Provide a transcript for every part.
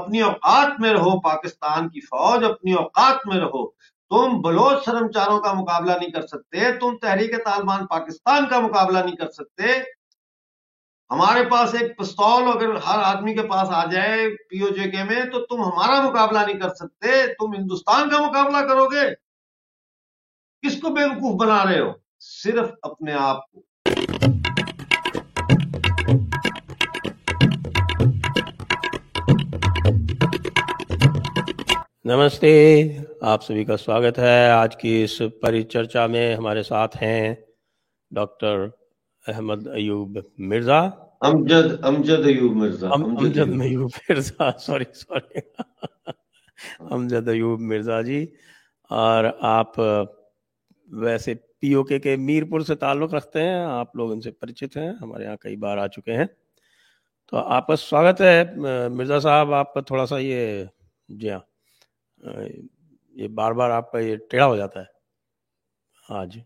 اپنی اوقات میں رہو، پاکستان کی فوج اپنی اوقات میں رہو۔ تم بلوچ سرمچاروں کا مقابلہ نہیں کر سکتے، تم تحریک طالبان پاکستان کا مقابلہ نہیں کر سکتے۔ ہمارے پاس ایک پستول اگر ہر آدمی کے پاس آ جائے پی او جے کے میں، تو تم ہمارا مقابلہ نہیں کر سکتے، تم ہندوستان کا مقابلہ کرو گے۔ کس کو بے وقوف بنا رہے ہو؟ صرف اپنے آپ کو۔ نمستے آپ سبھی کا سواگت ہے۔ آج کی اس پری چرچا میں ہمارے ساتھ ہیں doctor Ahmad Ayub Mirza. Amjad Amjad Ayub Mirza Amjad Ayub. Mirza sorry sorry. Amjad Ayub Mirza ji. اور آپ ویسے پی او کے کے میر پور سے تعلق رکھتے ہیں۔ آپ لوگ ان سے پریچت ہیں۔ ہمارے یہاں کئی بار آ چکے ہیں۔ تو آپ کا سواگت ہے۔ مرزا صاحب آپ کا تھوڑا سا یہ جی ہاں۔ یہ بار بار آپ کا یہ ٹیڑھا ہو جاتا ہے۔ ہاں جی۔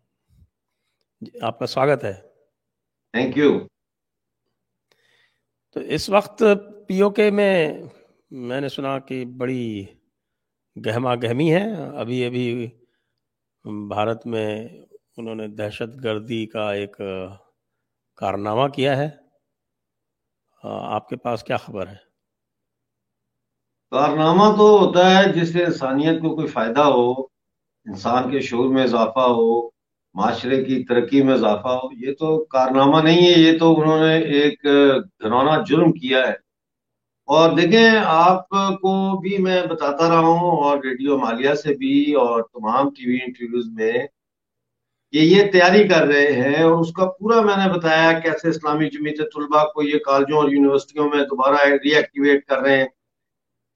آپ کا سواگت ہے۔ تھینک یو تو اس وقت پی او کے میں میں نے سنا کہ بڑی گہما گہمی ہے۔ ابھی ابھی بھارت میں انہوں نے دہشت گردی کا ایک کارنامہ کیا ہے۔ آپ کے پاس کیا خبر ہے؟ کارنامہ تو ہوتا ہے جس سے انسانیت کو کوئی فائدہ ہو، انسان کے شعور میں اضافہ ہو، معاشرے کی ترقی میں اضافہ ہو، یہ تو کارنامہ نہیں ہے، یہ تو انہوں نے ایک گھرونا جرم کیا ہے۔ اور دیکھیں، آپ کو بھی میں بتاتا رہا ہوں اور ریڈیو مالیہ سے بھی اور تمام ٹی وی انٹرویوز میں کہ یہ تیاری کر رہے ہیں اور اس کا پورا میں نے بتایا کیسے اسلامی جمیت طلبہ کو یہ کالجوں اور یونیورسٹیوں میں دوبارہ ری ایکٹیویٹ کر رہے ہیں۔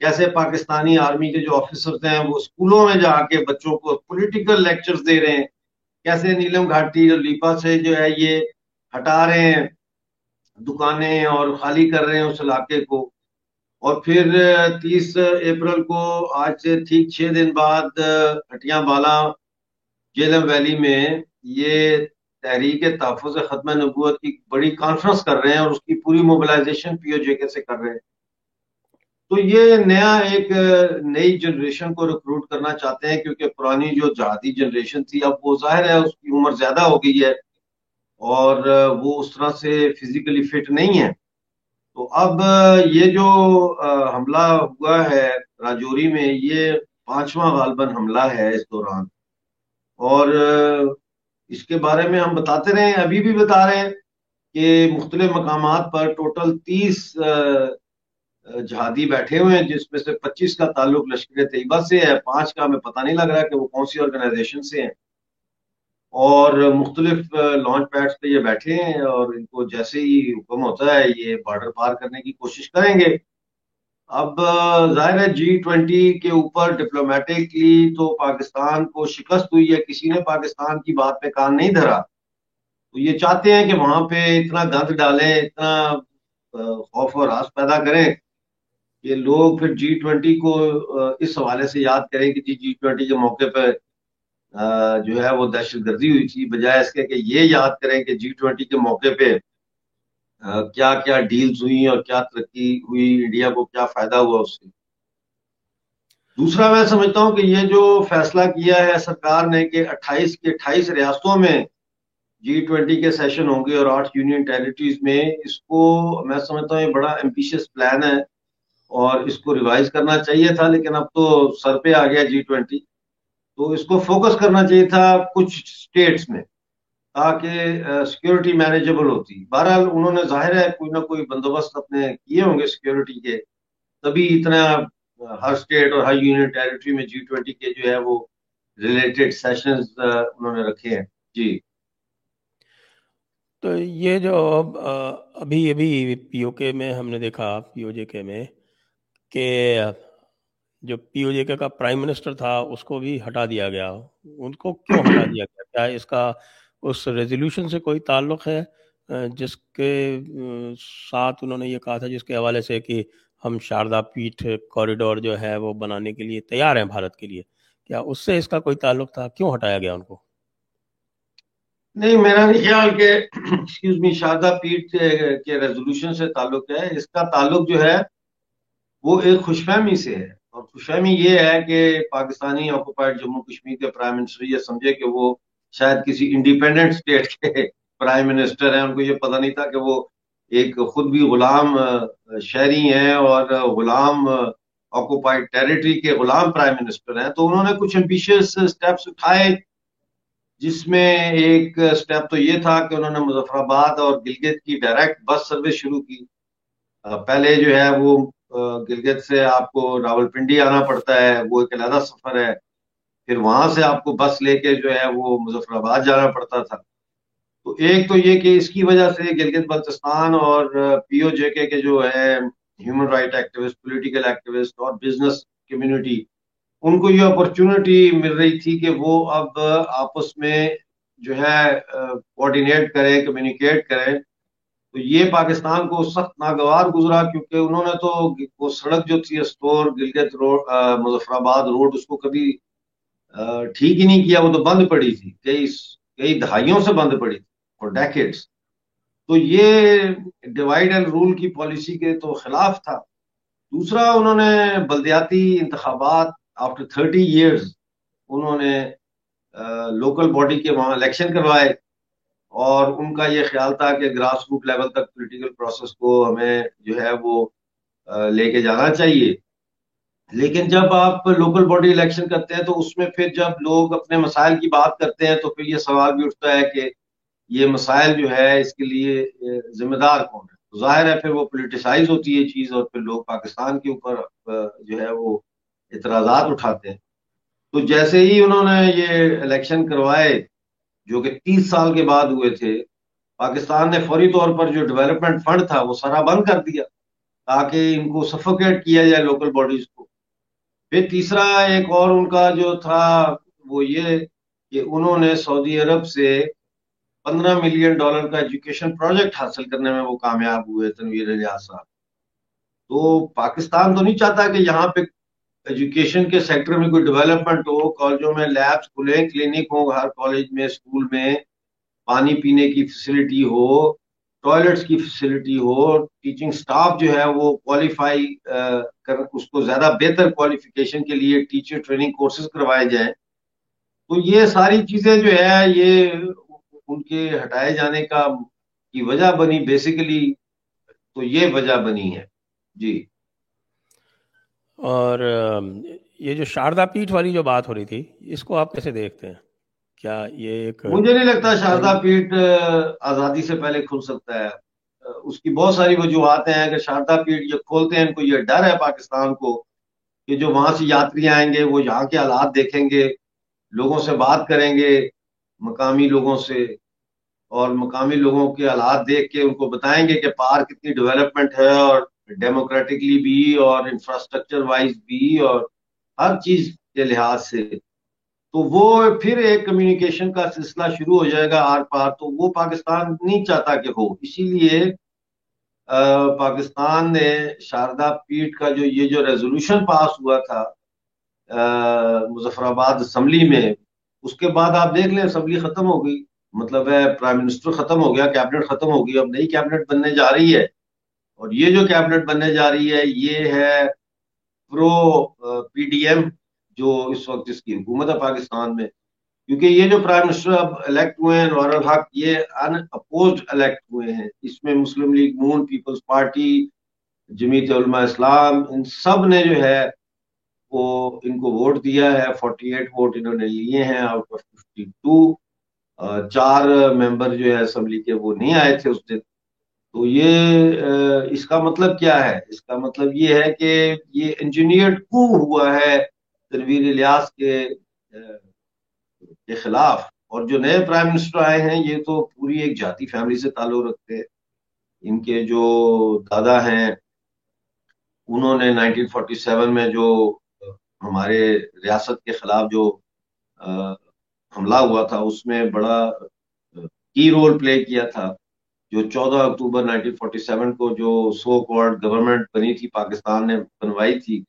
کیسے پاکستانی آرمی کے جو آفیسرز ہیں، وہ اسکولوں میں جا کے بچوں کو پولیٹیکل لیکچرز دے رہے ہیں۔ کیسے نیلم گھاٹی اور لیپا سے جو ہے یہ ہٹا رہے ہیں، دکانیں اور خالی کر رہے ہیں اس علاقے کو۔ اور پھر تیس اپریل کو آج سے ٹھیک چھ دن بعد ہٹیاں بالا جیلم ویلی میں یہ تحریک تحفظ ختم نبوت کی بڑی کانفرنس کر رہے ہیں اور اس کی پوری موبلائزیشن پی او جے کے سے کر رہے ہیں۔ تو یہ نیا ایک نئی جنریشن کو ریکروٹ کرنا چاہتے ہیں کیونکہ پرانی جو جہادی جنریشن تھی، اب وہ ظاہر ہے اس کی عمر زیادہ ہو گئی ہے اور وہ اس طرح سے فزیکلی فٹ نہیں ہے تو اب یہ جو حملہ ہوا ہے راجوری میں، یہ پانچواں غالباً حملہ ہے اس دوران۔ اور اس کے بارے میں ہم بتاتے رہے ہیں، ابھی بھی بتا رہے ہیں کہ مختلف مقامات پر ٹوٹل تیس جہادی بیٹھے ہوئے ہیں، جس میں سے پچیس کا تعلق لشکر طیبہ سے ہے، پانچ کا ہمیں پتہ نہیں لگ رہا کہ وہ کون سی آرگنائزیشن سے ہیں۔ اور مختلف لانچ پیڈس پہ یہ بیٹھے ہیں اور ان کو جیسے ہی حکم ہوتا ہے یہ بارڈر پار کرنے کی کوشش کریں گے۔ اب، ظاہر ہے جی ٹوینٹی کے اوپر ڈپلومیٹکلی تو پاکستان کو شکست ہوئی ہے، کسی نے پاکستان کی بات پہ کان نہیں دھرا۔ تو یہ چاہتے ہیں کہ وہاں پہ اتنا گند ڈالیں، اتنا خوف و راز پیدا کریں۔ کہ لوگ پھر جی ٹوینٹی کو اس حوالے سے یاد کریں کہ جی جی ٹوینٹی کے موقع پہ جو ہے وہ دہشت گردی ہوئی تھی۔ بجائے اس کے کہ یہ یاد کریں کہ جی ٹوینٹی کے موقع پہ کیا کیا ڈیلز ہوئی اور کیا ترقی ہوئی انڈیا کو کیا فائدہ ہوا اس سے۔ دوسرا میں سمجھتا ہوں کہ یہ جو فیصلہ کیا ہے سرکار نے کہ اٹھائیس کے اٹھائیس ریاستوں میں جی ٹوینٹی کے سیشن ہوں گے اور آٹھ یونین ٹیریٹریز میں، اس کو میں سمجھتا ہوں یہ بڑا ایمبیشیس پلان ہے۔ اور اس کو ریوائز کرنا چاہیے تھا، لیکن اب تو سر پہ آ گیا جی ٹوینٹی تو اس کو فوکس کرنا چاہیے تھا کچھ اسٹیٹس میں، تاکہ سیکیورٹی مینیجبل ہوتی۔ بہرحال انہوں نے ظاہر ہے کوئی نہ کوئی بندوبست اپنے کیے ہوں گے سیکیورٹی کے۔ تبھی اتنا ہر اسٹیٹ اور ہر یونین ٹیریٹری میں جی ٹوینٹی کے جو ہے وہ ریلیٹڈ سیشنز انہوں نے رکھے ہیں۔ جی۔ تو یہ جو ابھی ابھی پی او کے میں ہم نے دیکھا پی او جے کے میں کہ جو پی او جے کے کا پرائم منسٹر تھا، اس کو بھی ہٹا دیا گیا۔ ان کو کیوں ہٹا دیا گیا؟ کیا اس کا اس ریزولوشن سے کوئی تعلق ہے؟ جس کے، ساتھ انہوں نے یہ کہا تھا، جس کے حوالے سے کہ ہم شاردا پیٹھ کوریڈور جو ہے، وہ بنانے کے لیے تیار ہیں بھارت کے لیے۔ کیا اس سے اس کا کوئی تعلق تھا؟ کیوں ہٹایا گیا ان کو؟ نہیں، میرا نہیں خیال کہ ایکسکیوز می شاردا پیٹھ کے ریزولوشن سے تعلق ہے۔ اس کا تعلق جو ہے وہ ایک خوش فہمی سے ہے۔ اور خوش فہمی یہ ہے کہ پاکستانی آکوپائڈ جموں کشمیر کے پرائم منسٹر یہ سمجھے کہ وہ شاید کسی انڈیپینڈنٹ اسٹیٹ کے پرائم منسٹر ہیں۔ ان کو یہ پتہ نہیں تھا کہ وہ ایک خود بھی غلام شہری ہیں اور غلام آکوپائڈ ٹیریٹری کے غلام پرائم منسٹر ہیں۔ تو انہوں نے کچھ امبیشیس اسٹیپس اٹھائے، جس میں ایک اسٹیپ تو یہ تھا کہ انہوں نے مظفر آباد اور گلگت کی ڈائریکٹ بس سروس شروع کی۔ پہلے جو ہے وہ گلگت سے آپ کو راول پنڈی آنا پڑتا ہے، وہ ایک علیحدہ سفر ہے۔ پھر وہاں سے آپ کو بس لے کے جو ہے وہ مظفر آباد جانا پڑتا تھا۔ تو ایک تو یہ کہ اس کی وجہ سے گلگت بلتستان اور پی او جے کے جو ہے human right activist political activist اور بزنس کمیونٹی ان کو یہ اپرچونٹی مل رہی تھی کہ وہ اب آپس میں جو ہے کوآڈینیٹ کریں کمیونیکیٹ کریں۔ تو یہ پاکستان کو سخت ناگوار گزرا کیونکہ انہوں نے تو وہ سڑک جو تھی اسٹور گلگت روڈ مظفر آباد روڈ، اس کو کبھی ٹھیک ہی نہیں کیا، وہ تو بند پڑی تھی، کئی کئی دہائیوں سے بند پڑی تھی اور ڈیکٹس تو یہ ڈیوائڈ اینڈ رول کی پالیسی کے تو خلاف تھا۔ دوسرا، انہوں نے بلدیاتی انتخابات آفٹر تھرٹی ایئرز انہوں نے لوکل باڈی کے وہاں الیکشن کروائے۔ اور ان کا یہ خیال تھا کہ گراس روٹ لیول تک پولیٹیکل پروسیس کو ہمیں جو ہے وہ لے کے جانا چاہیے۔ لیکن جب آپ لوکل باڈی الیکشن کرتے ہیں تو اس میں پھر جب لوگ اپنے مسائل کی بات کرتے ہیں تو پھر یہ سوال بھی اٹھتا ہے کہ یہ مسائل جو ہے اس کے لیے ذمہ دار کون ہے؟ ظاہر ہے پھر وہ پولیٹیسائز ہوتی ہے چیز اور پھر لوگ پاکستان کے اوپر جو ہے وہ اعتراضات اٹھاتے ہیں۔ تو جیسے ہی انہوں نے یہ الیکشن کروائے جو کہ تیس سال کے بعد ہوئے تھے، پاکستان نے فوری طور پر جو ڈیولپمنٹ فنڈ تھا، وہ سارا بند کر دیا تاکہ ان کو سفوکیٹ کیا جائے لوکل باڈیز کو۔ پھر تیسرا ایک اور ان کا جو تھا، وہ یہ کہ انہوں نے سعودی عرب سے پندرہ ملین ڈالر کا ایجوکیشن پروجیکٹ حاصل کرنے میں وہ کامیاب ہوئے تنویر ریاض صاحب۔ تو پاکستان تو نہیں چاہتا کہ یہاں پہ ایجوکیشن کے سیکٹر میں کوئی ڈیولپمنٹ ہو، کالجوں میں لیبس کھلے کلینک ہو ہر کالج میں اسکول میں پانی پینے کی فیسلٹی ہو ٹوائلٹس کی فیسلٹی ہو ٹیچنگ سٹاف جو ہے وہ کوالیفائی کر، اس کو زیادہ بہتر کوالیفیکیشن کے لیے ٹیچر ٹریننگ کورسز کروائے جائیں۔ تو یہ ساری چیزیں جو ہے یہ ان کے ہٹائے جانے کا کی وجہ بنی بیسیکلی تو یہ وجہ بنی ہے۔ جی۔ اور یہ جو شاردا پیٹ والی جو بات ہو رہی تھی، اس کو آپ کیسے دیکھتے ہیں؟ کیا یہ ایک مجھے نہیں لگتا شاردا پیٹ آزادی سے پہلے کھل سکتا ہے۔ اس کی بہت ساری وجوہات ہیں۔ کہ شاردا پیٹ یہ کھولتے ہیں، ان کو یہ ڈر ہے پاکستان کو کہ جو وہاں سے یاتری آئیں گے، وہ یہاں کے حالات دیکھیں گے، لوگوں سے بات کریں گے، مقامی لوگوں سے، اور مقامی لوگوں کے حالات دیکھ کے ان کو بتائیں گے کہ پارک کتنی ڈیولپمنٹ ہے اور ڈیموکریٹکلی بھی اور انفراسٹرکچر وائز بھی اور ہر چیز کے لحاظ سے، تو وہ پھر ایک کمیونیکیشن کا سلسلہ شروع ہو جائے گا آر پار، تو وہ پاکستان نہیں چاہتا کہ ہو۔ اسی لیے پاکستان نے شاردا پیٹ کا جو یہ جو ریزولوشن پاس ہوا تھا مظفر آباد اسمبلی میں، اس کے بعد آپ دیکھ لیں اسمبلی ختم ہو گئی۔ مطلب ہے پرائم منسٹر ختم ہو گیا کیبنٹ ختم ہو گئی۔ اب نئی کیبنٹ بننے جا رہی ہے۔ اور یہ جو کیبنٹ بننے جا رہی ہے، یہ ہے پرو پی ڈی ایم جو اس وقت جس کی حکومت ہے پاکستان میں۔ کیونکہ یہ جو پرائم منسٹر اب الیکٹ ہوئے ہیں نور الحق یہ ان اپوزڈ الیکٹ ہوئے ہیں۔ اس میں مسلم لیگ مون پیپلز پارٹی جمیت علماء اسلام ان سب نے جو ہے وہ ان کو ووٹ دیا ہے۔ فورٹی ایٹ ووٹ انہوں نے لیے ہیں، آؤٹ آف ففٹی ٹو چار ممبر جو ہے اسمبلی کے وہ نہیں آئے تھے اس دن۔ تو یہ اس کا مطلب کیا ہے؟ اس کا مطلب یہ ہے کہ یہ انجینئرڈ کو ہوا ہے تنویر الیاس کے کے خلاف؟ اور جو نئے پرائم منسٹر آئے ہیں، یہ تو پوری ایک جاتی فیملی سے تعلق رکھتے ان کے جو دادا ہیں، انہوں نے نائنٹین فورٹی سیون میں جو ہمارے ریاست کے خلاف جو حملہ ہوا تھا، اس میں بڑا کی رول پلے کیا تھا۔ جو چودہ اکتوبر نائنٹین فورٹی سیون کو جو سو کوڈ گورنمنٹ بنی تھی، پاکستان نے بنوائی تھی،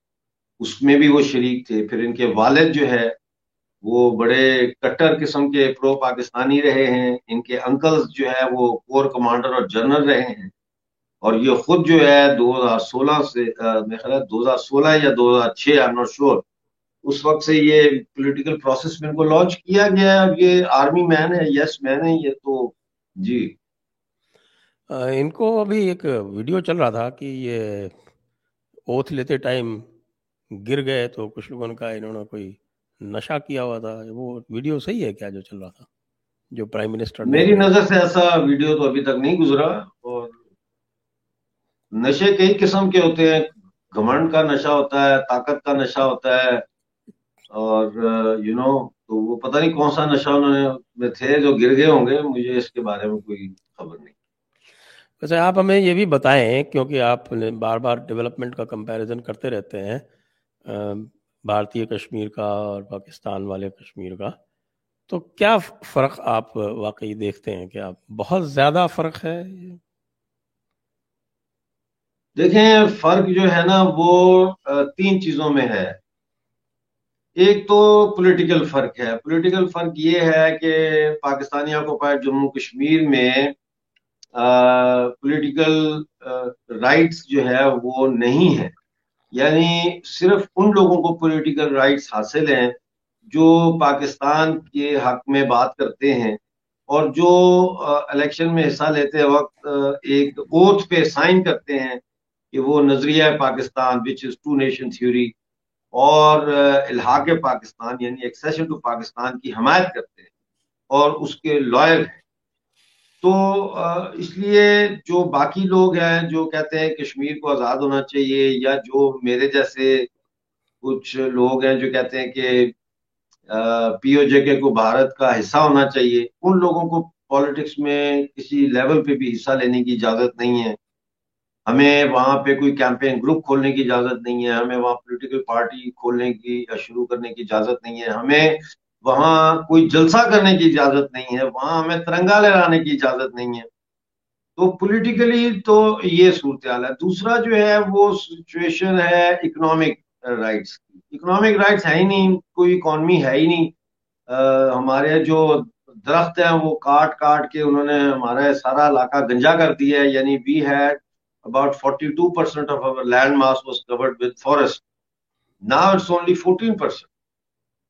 اس میں بھی وہ شریک تھے۔ پھر ان کے والد جو ہے، وہ بڑے کٹر قسم کے پرو پاکستانی رہے ہیں۔ ان کے انکلز جو ہے، وہ کور کمانڈر اور جنرل رہے ہیں۔ اور یہ خود جو ہے، دو ہزار سولہ سے میرا خیال ہے دو ہزار سولہ یا دو ہزار چھ آئی نوٹ شیور اس وقت سے یہ پولیٹیکل پروسیس میں ان کو لانچ کیا گیا۔ ہے اب یہ آرمی مین ہے یس مین ہے، یہ تو جی۔ ان کو ابھی ایک ویڈیو چل رہا تھا کہ یہ اوتھ لیتے ٹائم گر گئے تو کچھ لوگوں نے کہا انہوں نے کوئی نشہ کیا ہوا تھا۔ وہ ویڈیو صحیح ہے کیا جو چل رہا تھا؟ جو پرائم منسٹر میری نظر سے ایسا ویڈیو تو ابھی تک نہیں گزرا اور نشے کئی قسم کے ہوتے ہیں۔ گھمنڈ کا نشہ ہوتا ہے، طاقت کا نشہ ہوتا ہے اور یو نو تو وہ پتہ نہیں کون سا نشہ انہوں نے تھے جو گر گئے ہوں گے، مجھے اس کے بارے میں کوئی خبر نہیں۔ ویسے آپ ہمیں یہ بھی بتائیں، کیونکہ آپ بار بار ڈیولپمنٹ کا کمپیریزن کرتے رہتے ہیں بھارتی کشمیر کا اور پاکستان والے کشمیر کا۔ تو کیا فرق آپ واقعی دیکھتے ہیں کیا بہت زیادہ فرق ہے؟ دیکھیں، فرق جو ہے نا، وہ تین چیزوں میں ہے۔ ایک تو پولیٹیکل فرق ہے۔ پولیٹیکل فرق یہ ہے کہ پاکستانی آکوپائڈ جموں کشمیر میں پولیٹیکل رائٹس جو ہے وہ نہیں ہے۔ یعنی صرف ان لوگوں کو پولیٹیکل رائٹس حاصل ہیں جو پاکستان کے حق میں بات کرتے ہیں اور جو الیکشن میں حصہ لیتے وقت ایک اوتھ پہ سائن کرتے ہیں کہ وہ نظریہ Pakistan which is two nation theory اور الحاق پاکستان یعنی ایکسیشن ٹو پاکستان کی حمایت کرتے ہیں اور اس کے لائر ہیں۔ تو اس لیے جو باقی لوگ ہیں، جو کہتے ہیں کشمیر کو آزاد ہونا چاہیے، یا جو میرے جیسے کچھ لوگ ہیں جو کہتے ہیں کہ پی او جے کے کو بھارت کا حصہ ہونا چاہیے، ان لوگوں کو پالیٹکس میں کسی لیول پہ بھی حصہ لینے کی اجازت نہیں ہے۔ ہمیں وہاں پہ کوئی کیمپین گروپ کھولنے کی اجازت نہیں ہے، ہمیں وہاں پولیٹیکل پارٹی کھولنے کی یا شروع کرنے کی اجازت نہیں ہے۔ ہمیں وہاں کوئی جلسہ کرنے کی اجازت نہیں ہے، وہاں ہمیں ترنگا لہرانے کی اجازت نہیں ہے۔ تو پولیٹیکلی تو یہ صورتحال ہے۔ دوسرا جو ہے، وہ سچویشن ہے اکنامک رائٹس کی۔ اکنامک رائٹس ہے ہی نہیں، کوئی اکانومی ہے ہی نہیں۔ ہمارے جو درخت ہیں، وہ کاٹ کاٹ کے انہوں نے ہمارا سارا علاقہ گنجا کر دیا ہے۔ یعنی we had about forty two percent of our land mass was covered with forest now only fourteen percent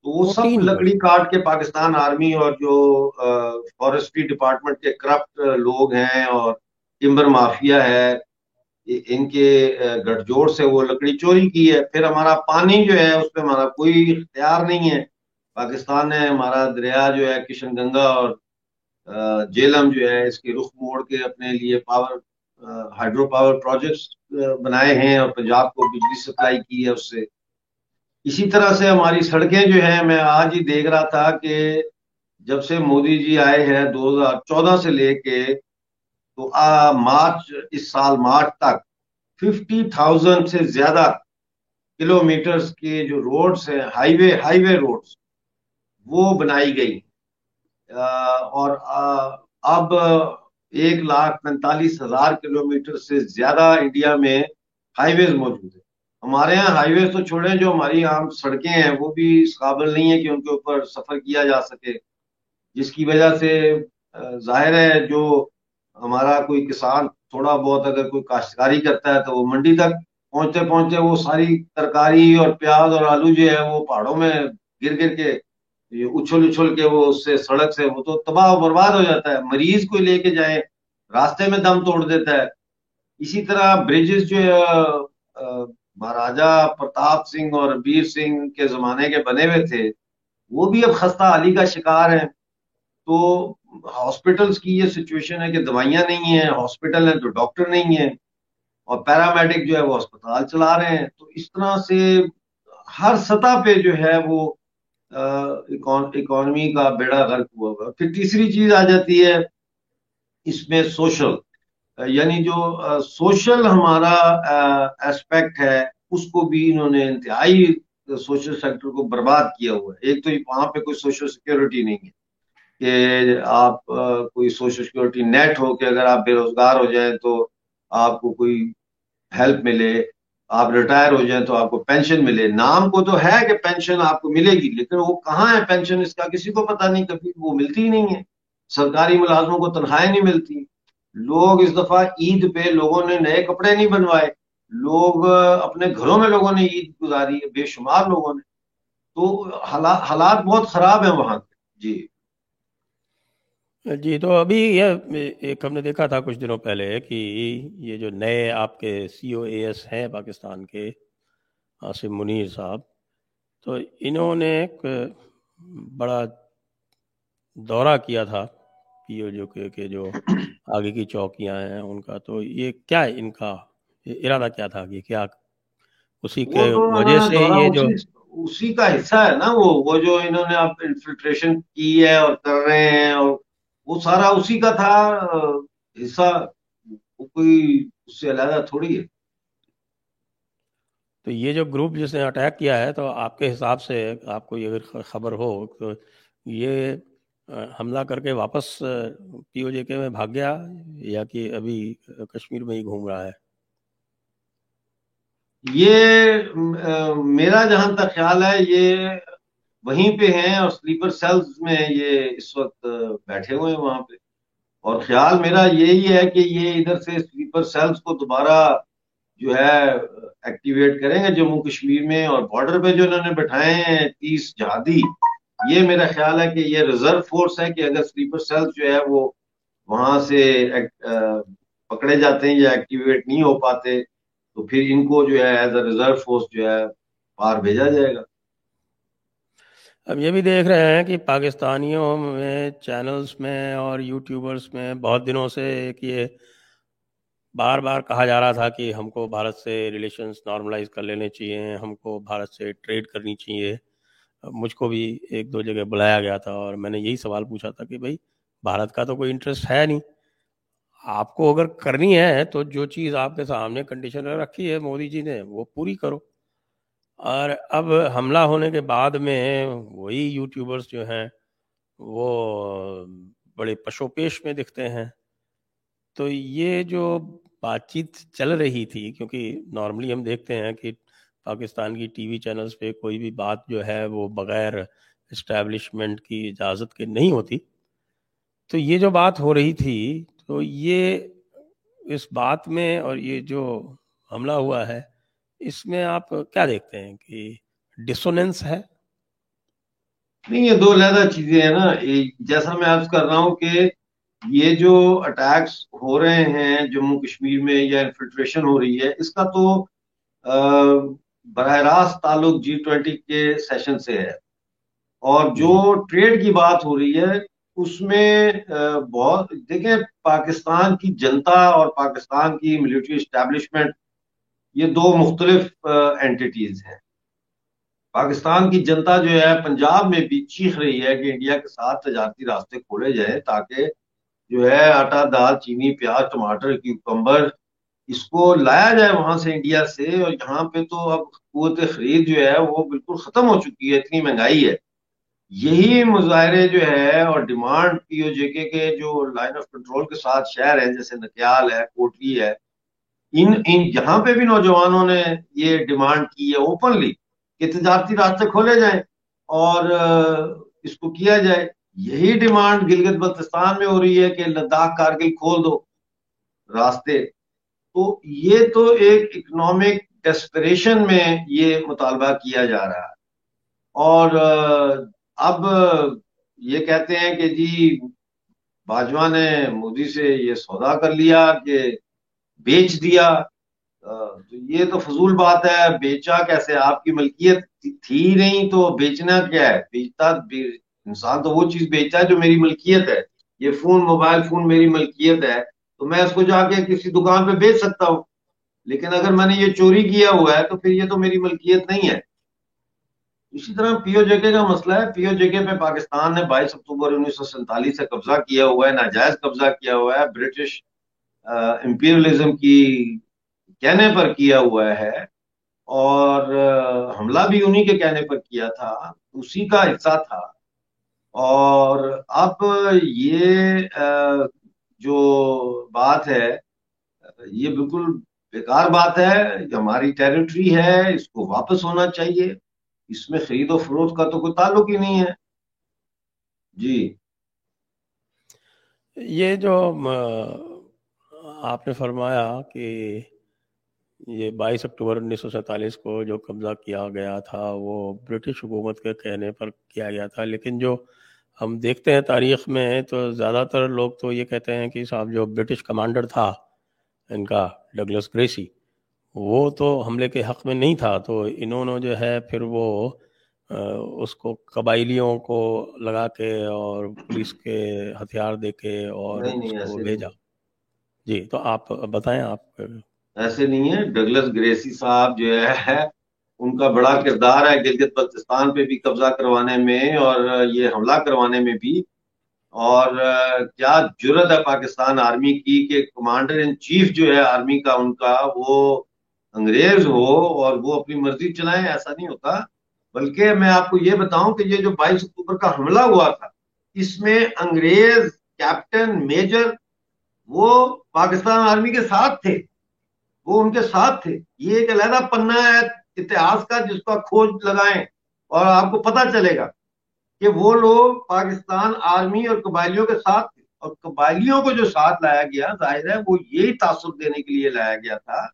تو وہ سب لکڑی کاٹ کے پاکستان آرمی اور جو فارسٹری ڈپارٹمنٹ کے کرپٹ لوگ ہیں اور ٹمبر مافیا ہے ان کے گٹھ جوڑ سے وہ لکڑی چوری کی ہے۔ پھر ہمارا پانی جو ہے اس پہ ہمارا کوئی اختیار نہیں ہے۔ پاکستان نے ہمارا دریا جو ہے کشن گنگا اور جیلم جو ہے اس کے رخ موڑ کے اپنے لیے پاور ہائیڈرو پاور پروجیکٹس بنائے ہیں اور پنجاب کو بجلی سپلائی کی ہے اس سے۔ اسی طرح سے ہماری سڑکیں جو ہیں، میں آج ہی دیکھ رہا تھا کہ جب سے مودی جی آئے ہیں دو ہزار چودہ سے لے کے، تو مارچ، اس سال مارچ تک ففٹی تھاؤزینڈ سے زیادہ کلومیٹرز کے جو روڈز ہیں، highway highway roads, وہ بنائی گئی۔ اور اب ایک لاکھ پینتالیس ہزار کلو میٹر سے زیادہ انڈیا میں ہائی ویز موجود ہیں۔ ہمارے یہاں ہائی ویز تو چھوڑیں، جو ہماری عام سڑکیں ہیں، وہ بھی اس قابل نہیں ہے کہ ان کے اوپر سفر کیا جا سکے۔ جس کی وجہ سے ظاہر ہے، جو ہمارا کوئی کسان تھوڑا بہت اگر کوئی کاشتکاری کرتا ہے تو وہ منڈی تک پہنچتے پہنچتے وہ ساری ترکاری اور پیاز اور آلو جو ہے، وہ پہاڑوں میں گر گر کے اچھل اچھل کے وہ اس سے، سڑک سے وہ تو تباہ و برباد ہو جاتا ہے۔ مریض کو لے کے جائیں، راستے میں دم توڑ دیتا ہے۔ اسی طرح بریجز جو مہاراجا پرتاپ سنگھ اور بیر سنگھ کے زمانے کے بنے ہوئے تھے، وہ بھی اب خستہ حالی کا شکار ہیں۔ تو ہاسپٹلس کی یہ سچویشن ہے کہ دوائیاں نہیں ہیں، ہاسپٹل ہیں تو ڈاکٹر نہیں ہیں اور پیرامیڈک جو ہے وہ اسپتال چلا رہے ہیں۔ تو اس طرح سے ہر سطح پہ جو ہے وہ اکانومی کا بیڑا غرق ہوا ہوا۔ پھر تیسری چیز آ جاتی ہے، اس میں سوشل۔ یعنی جو سوشل ہمارا اسپیکٹ ہے، اس کو بھی انہوں نے انتہائی سوشل سیکٹر کو برباد کیا ہوا ہے۔ ایک تو وہاں پہ کوئی سوشل سیکورٹی نہیں ہے کہ آپ کوئی سوشل سیکورٹی نیٹ ہو کہ اگر آپ بے روزگار ہو جائیں تو آپ کو کوئی ہیلپ ملے، آپ ریٹائر ہو جائیں تو آپ کو پینشن ملے۔ نام کو تو ہے کہ پینشن آپ کو ملے گی، لیکن وہ کہاں ہے پینشن اس کا کسی کو پتا نہیں، کبھی وہ ملتی ہی نہیں ہے۔ سرکاری ملازموں کو تنخواہیں نہیں ملتی۔ لوگ اس دفعہ عید پہ لوگوں نے نئے کپڑے نہیں بنوائے۔ لوگ اپنے گھروں میں لوگوں نے عید گزاری ہے بے شمار لوگوں نے۔ تو حالات بہت خراب ہیں وہاں کے۔ جی۔ جی تو ابھی یہ، ایک ہم نے دیکھا تھا کچھ دنوں پہلے کہ یہ جو نئے آپ کے سی او اے ایس ہیں پاکستان کے آصم منیر صاحب، تو انہوں نے ایک بڑا دورہ کیا تھا۔ پی او جو کہ جو آگے کی چوکیاں ہیں ان کا تو یہ کیا ان کا؟ ارادہ کیا تھا کہ کیا اسی کے وجہ سے یہ جو اسی کا حصہ ہے نا وہ وہ جو انہوں نے اب انفلٹریشن کی ہے اور کر رہے ہیں اور وہ سارا اسی کا تھا حصہ کوئی اس سے علیحدہ تھوڑی ہے۔ تو یہ جو گروپ جس نے اٹیک کیا ہے تو آپ کے حساب سے آپ کو یہ خبر ہو تو یہ حملہ کر کے واپس پی او جے کے میں بھاگ گیا، یا کہ ابھی کشمیر میں ہی گھوم رہا ہے؟ یہ میرا جہاں تک خیال ہے، یہ وہیں پہ ہیں اور سلیپر سیلز میں یہ اس وقت بیٹھے ہوئے ہیں وہاں پہ۔ اور خیال میرا یہی ہے کہ یہ ادھر سے سلیپر سیلز کو دوبارہ جو ہے، ایکٹیویٹ کریں گے جموں کشمیر میں اور بارڈر پہ جو انہوں نے بٹھائے ہیں، تیس جہادی یہ میرا خیال ہے کہ یہ ریزرو فورس ہے کہ اگر سلیپر سیلز جو ہے وہ وہاں سے پکڑے جاتے ہیں یا ایکٹیویٹ نہیں ہو پاتے، تو پھر ان کو جو ہے ایز اے ریزرو فورس جو ہے پار بھیجا جائے گا۔ اب یہ بھی دیکھ رہے ہیں کہ پاکستانیوں میں چینلز میں اور یوٹیوبرز میں بہت دنوں سے ایک یہ بار بار کہا جا رہا تھا کہ ہم کو بھارت سے ریلیشنز نارملائز کر لینے چاہیے، ہم کو بھارت سے ٹریڈ کرنی چاہیے۔ مجھ کو بھی ایک دو جگہ بلایا گیا تھا اور میں نے یہی سوال پوچھا تھا کہ بھائی بھارت کا تو کوئی انٹرسٹ ہے نہیں۔ آپ کو اگر کرنی ہے تو جو چیز آپ کے سامنے کنڈیشن رکھی ہے مودی جی نے وہ پوری کرو۔ اور اب حملہ ہونے کے بعد میں وہی یوٹیوبرز جو ہیں وہ بڑے پشو پیش میں دکھتے ہیں۔ تو یہ جو بات چیت چل رہی تھی کیونکہ نارملی ہم دیکھتے ہیں کہ پاکستان کی ٹی وی چینلز پہ کوئی بھی بات جو ہے وہ بغیر اسٹیبلشمنٹ کی اجازت کے نہیں ہوتی۔ تو یہ جو بات ہو رہی تھی، تو یہ اس بات میں اور یہ جو حملہ ہوا ہے، اس میں آپ کیا دیکھتے ہیں کہ ڈسوننس ہے؟ نہیں، یہ دو علیحدہ چیزیں ہیں نا۔ جیسا میں عرض کر رہا ہوں کہ یہ جو اٹیکس ہو رہے ہیں جموں کشمیر میں یا انفلٹریشن ہو رہی ہے، اس کا تو براہ راست تعلق جی ٹوینٹی کے سیشن سے ہے۔ اور جو ٹریڈ کی بات ہو رہی ہے اس میں بہت دیکھیں پاکستان کی جنتا اور پاکستان کی ملٹری اسٹیبلشمنٹ یہ دو مختلف اینٹیز ہیں۔ پاکستان کی جنتا جو ہے پنجاب میں بھی چیخ رہی ہے کہ انڈیا کے ساتھ تجارتی راستے کھولے جائیں تاکہ جو ہے آٹا دال چینی پیاز ٹماٹر کی کمبر اس کو لایا جائے وہاں سے انڈیا سے، اور یہاں پہ تو اب قوت خرید جو ہے وہ بالکل ختم ہو چکی ہے، اتنی مہنگائی ہے۔ یہی مظاہرے جو ہے اور ڈیمانڈ پی او جے کے جو لائن آف کنٹرول کے ساتھ شہر ہیں جیسے نکیال ہے، کوٹلی ہے، ان ان، یہاں پہ بھی نوجوانوں نے یہ ڈیمانڈ کی ہے اوپنلی کہ تجارتی راستے کھولے جائیں اور اس کو کیا جائے۔ یہی ڈیمانڈ گلگت بلتستان میں ہو رہی ہے کہ لداخ کارگل کھول دو۔ راستے تو یہ تو ایک اکنامک ڈیسپریشن میں یہ مطالبہ کیا جا رہا ہے۔ اور اب، یہ کہتے ہیں کہ جی باجوہ نے مودی سے یہ سودا کر لیا کہ بیچ دیا۔ تو یہ تو فضول بات ہے، بیچا کیسے؟ آپ کی ملکیت تھی نہیں تو بیچنا کیا ہے؟ بیچتا انسان تو وہ چیز بیچتا ہے جو میری ملکیت ہے۔ یہ فون، موبائل فون میری ملکیت ہے۔ تو میں اس کو جا کے کسی دکان پہ بیچ سکتا ہوں۔ لیکن اگر میں نے یہ چوری کیا ہوا ہے تو پھر یہ تو میری ملکیت نہیں ہے۔ اسی طرح پی او جے کے کا مسئلہ ہے۔ پی او جے کے پہ پاکستان نے بائیس اکتوبر انیس سو سینتالیس سے قبضہ کیا ہوا ہے، ناجائز قبضہ کیا ہوا ہے۔ برٹش امپیریلزم کی کہنے پر کیا ہوا ہے۔ اور حملہ بھی انہی کے کہنے پر کیا تھا۔ اسی کا حصہ تھا۔ اور اب یہ جو بات ہے، یہ بالکل بیکار بات ہے یہ ہماری ٹیریٹری ہے، اس کو واپس ہونا چاہیے۔ اس میں خرید و فروخت کا تو کوئی تعلق ہی نہیں ہے۔ جی۔ یہ جو آپ نے فرمایا کہ یہ بائیس اکتوبر انیس سو سینتالیس کو جو قبضہ کیا گیا تھا، وہ برٹش حکومت کے کہنے پر کیا گیا تھا، لیکن جو ہم دیکھتے ہیں تاریخ میں تو زیادہ تر لوگ تو یہ کہتے ہیں کہ صاحب جو برٹش کمانڈر تھا ان کا ڈگلس گریسی وہ تو حملے کے حق میں نہیں تھا۔ تو انہوں نے جو ہے پھر وہ اس کو قبائلیوں کو لگا کے اور پولیس کے ہتھیار دے کے اور اس کو بھیجا۔ جی تو آپ بتائیں آپ۔ ایسے نہیں ہے ڈگلس گریسی صاحب جو ہے ان کا بڑا کردار ہے گلگت بلتستان پہ بھی قبضہ کروانے میں اور یہ حملہ کروانے میں بھی۔ اور کیا جرت ہے پاکستان آرمی کی کہ کمانڈر ان چیف جو ہے آرمی کا، ان کا وہ انگریز ہو اور وہ اپنی مرضی چلائیں، ایسا نہیں ہوتا۔ بلکہ میں آپ کو یہ بتاؤں کہ یہ جو بائیس اکتوبر کا حملہ ہوا تھا، اس میں انگریز کیپٹن، میجر وہ پاکستان آرمی کے ساتھ تھے۔ وہ ان کے ساتھ تھے۔ یہ ایک علیحدہ پنہ ہے اتہاس کا جس کا کھوج لگائیں اور آپ کو پتا چلے گا کہ وہ لوگ پاکستان آرمی اور قبائلیوں کے ساتھ اور قبائلیوں کو جو ساتھ لایا گیا، ظاہر ہے وہ یہی تاثر دینے کے لیے لایا گیا تھا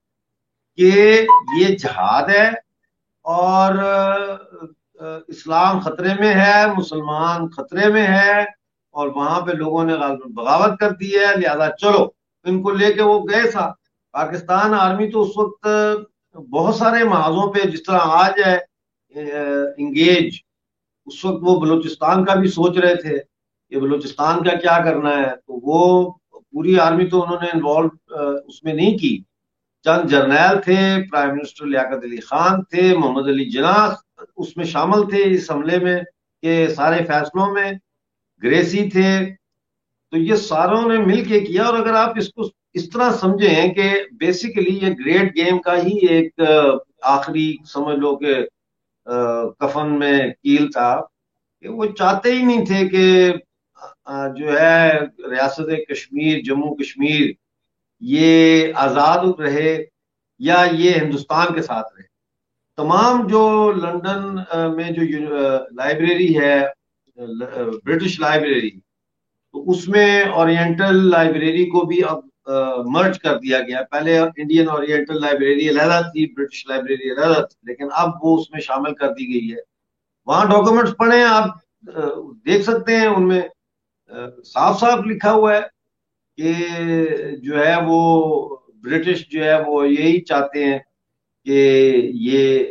کہ یہ جہاد ہے اور اسلام خطرے میں ہے، مسلمان خطرے میں ہے اور وہاں پہ لوگوں نے بغاوت کر دی ہے، لہذا چلو، ان کو لے کے وہ گئے تھا پاکستان آرمی تو اس وقت بہت سارے محاذوں پہ جس طرح آج ہے انگیج، اس وقت وہ بلوچستان کا بھی سوچ رہے تھے کہ بلوچستان کا کیا کرنا ہے، تو وہ پوری آرمی تو انہوں نے انوالو اس میں نہیں کی۔ چند جرنیل تھے، پرائم منسٹر لیاقت علی خان تھے، محمد علی جناح اس میں شامل تھے اس حملے میں کہ سارے فیصلوں میں، گریسی تھے۔ تو یہ ساروں نے مل کے کیا اور اگر آپ اس کو اس طرح سمجھیں کہ بیسیکلی یہ گریٹ گیم کا ہی ایک آخری سمجھ لو کہ کفن میں کیل تھا کہ وہ چاہتے ہی نہیں تھے کہ جو ہے ریاست کشمیر، جموں کشمیر یہ آزاد رہے یا یہ ہندوستان کے ساتھ رہے۔ تمام جو لندن میں جو لائبریری ہے برٹش لائبریری تو اس میں اورینٹل لائبریری کو بھی اب مرج کر دیا گیا۔ پہلے انڈین اورینٹل لائبریری علیحدہ تھی برٹش لائبریری علیحدہ تھی، لیکن اب وہ اس میں شامل کر دی گئی ہے۔ وہاں ڈاکومنٹس پڑھیں، آپ دیکھ سکتے ہیں۔ ان میں صاف صاف لکھا ہوا ہے کہ جو ہے وہ برٹش جو ہے وہ یہی چاہتے ہیں کہ یہ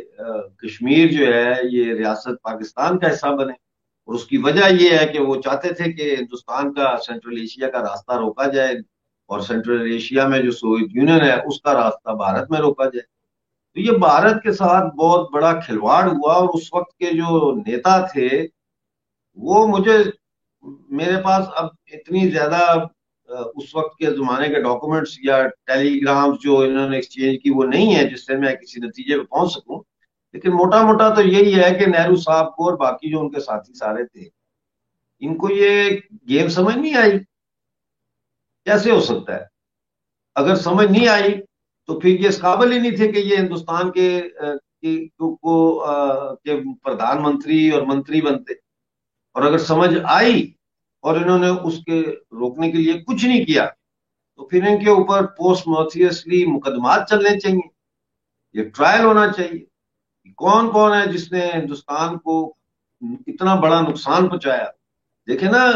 کشمیر جو ہے، یہ ریاست پاکستان کا حصہ بنے۔ اور اس کی وجہ یہ ہے کہ وہ چاہتے تھے کہ ہندوستان کا سینٹرل ایشیا کا راستہ روکا جائے۔ اور سینٹرل ایشیا میں جو سوویت یونین ہے، اس کا راستہ بھارت میں روکا جائے۔ تو یہ بھارت کے ساتھ بہت بڑا کھلواڑ ہوا اور اس وقت کے جو نیتا تھے، وہ مجھے میرے پاس اب اتنی زیادہ اس وقت کے زمانے کے ڈاکومنٹس یا ٹیلی گرامس جو انہوں نے ایکسچینج کی، وہ نہیں ہے جس سے میں کسی نتیجے پہ پہنچ سکوں۔ لیکن موٹا موٹا تو یہی ہے کہ نہرو صاحب کو اور باقی جو ان کے ساتھی سارے تھے، ان کو یہ گیم سمجھ نہیں آئی۔ کیسے ہو سکتا ہے؟ اگر سمجھ نہیں آئی تو پھر یہ اس قابل ہی نہیں تھے کہ یہ ہندوستان کے پردھان منتری اور منتری بنتے۔ اور اگر سمجھ آئی اور انہوں نے اس کے روکنے کے لیے کچھ نہیں کیا، تو پھر ان کے اوپر پوسٹ موتھیسلی مقدمات چلنے چاہیے۔ یہ ٹرائل ہونا چاہیے۔ کون کون ہے جس نے ہندوستان کو اتنا بڑا نقصان پہنچایا؟ دیکھیں نا،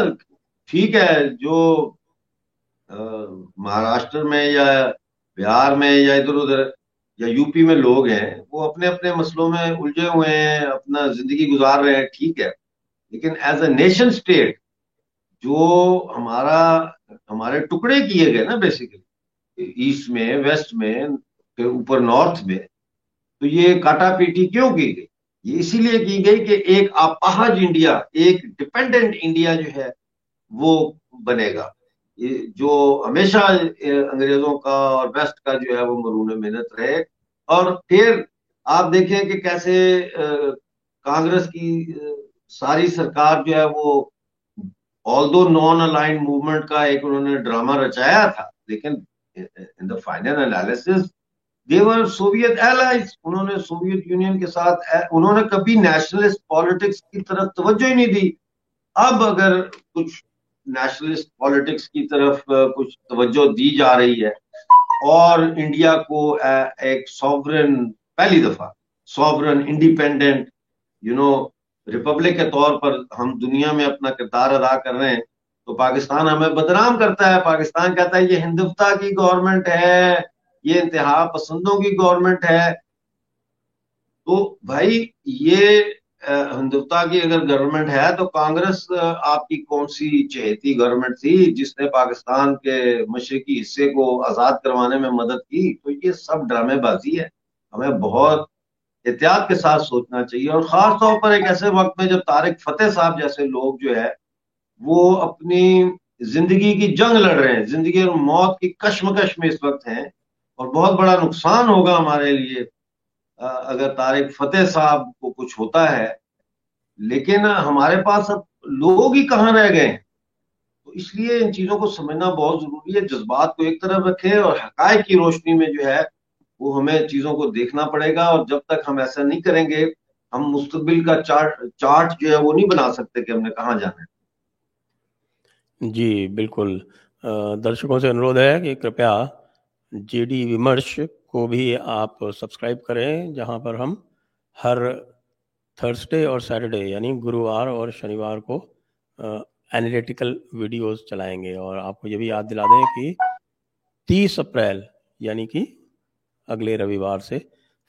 ٹھیک ہے جو مہاراشٹر میں یا بہار میں یا ادھر ادھر یا یو پی میں لوگ ہیں، وہ اپنے اپنے مسئلوں میں الجھے ہوئے ہیں، اپنا زندگی گزار رہے ہیں، ٹھیک ہے۔ لیکن ایز اے نیشن اسٹیٹ جو ہمارا، ہمارے ٹکڑے کیے گئے نا بیسیکلی ایسٹ میں ویسٹ میں اوپر نارتھ میں، تو یہ کاٹا پیٹی کیوں کی گئی؟ یہ اسی لیے کی گئی کہ ایک اپاہج انڈیا، ایک ڈپینڈنٹ انڈیا جو ہے، وہ بنے گا۔ جو ہمیشہ انگریزوں کا اور ویسٹ کا جو ہے وہ مرون محنت رہے۔ اور پھر آپ دیکھیں کہ کیسے کانگریس کی ساری سرکار جو ہے وہ آل دو نان الائن موومنٹ کا ایک انہوں نے ڈرامہ رچایا تھا، لیکن in the final analysis they were Soviet allies انہوں نے سوویت یونین کے ساتھ انہوں نے کبھی نیشنلسٹ پالیٹکس کی طرف توجہ ہی نہیں دی۔ اب اگر کچھ نیشنلسٹ پالیٹکس کی طرف کچھ توجہ دی جا رہی ہے۔ اور انڈیا کو ایک سوورن پہلی دفعہ sovereign independent you know republic کے طور پر ہم دنیا میں اپنا کردار ادا کر رہے ہیں۔ تو پاکستان ہمیں بدنام کرتا ہے۔ پاکستان کہتا ہے یہ ہندوتا کی گورنمنٹ ہے، یہ انتہا پسندوں کی گورنمنٹ ہے۔ تو بھائی، یہ ہندوتا کی اگر گورنمنٹ ہے تو کانگریس آپ کی کون سی چہتی گورنمنٹ تھی جس نے پاکستان کے مشرقی حصے کو آزاد کروانے میں مدد کی؟ تو یہ سب ڈرامے بازی ہے ہمیں بہت احتیاط کے ساتھ سوچنا چاہیے اور خاص طور پر ایک ایسے وقت میں جب طارق فتح صاحب جیسے لوگ جو ہے، وہ اپنی زندگی کی جنگ لڑ رہے ہیں، زندگی اور موت کی کشمکش میں اس وقت ہیں اور بہت بڑا نقصان ہوگا ہمارے لیے۔ اگر طارق فتح صاحب کو کچھ ہوتا ہے، لیکن ہمارے پاس اب لوگ ہی کہاں رہ گئے ہیں؟ تو اس لیے ان چیزوں کو سمجھنا بہت ضروری ہے، جذبات کو ایک طرف رکھے اور حقائق کی روشنی میں جو ہے، وہ ہمیں چیزوں کو دیکھنا پڑے گا اور جب تک ہم ایسا نہیں کریں گے، ہم مستقبل کا چارٹ چارٹ جو ہے، وہ نہیں بنا سکتے کہ ہم نے کہاں جانا ہے۔ جی بالکل۔ درشکوں سے انورودھ ہے کہ کرپیا جے ڈی ومرش کو بھی آپ سبسکرائب کریں، جہاں پر ہم ہر تھرسڈے اور سیٹرڈے یعنی گرووار اور شنیوار کو انالیٹیکل ویڈیوز چلائیں گے۔ اور آپ کو یہ بھی یاد دلا دیں کہ تیس اپریل یعنی کہ اگلے رویوار سے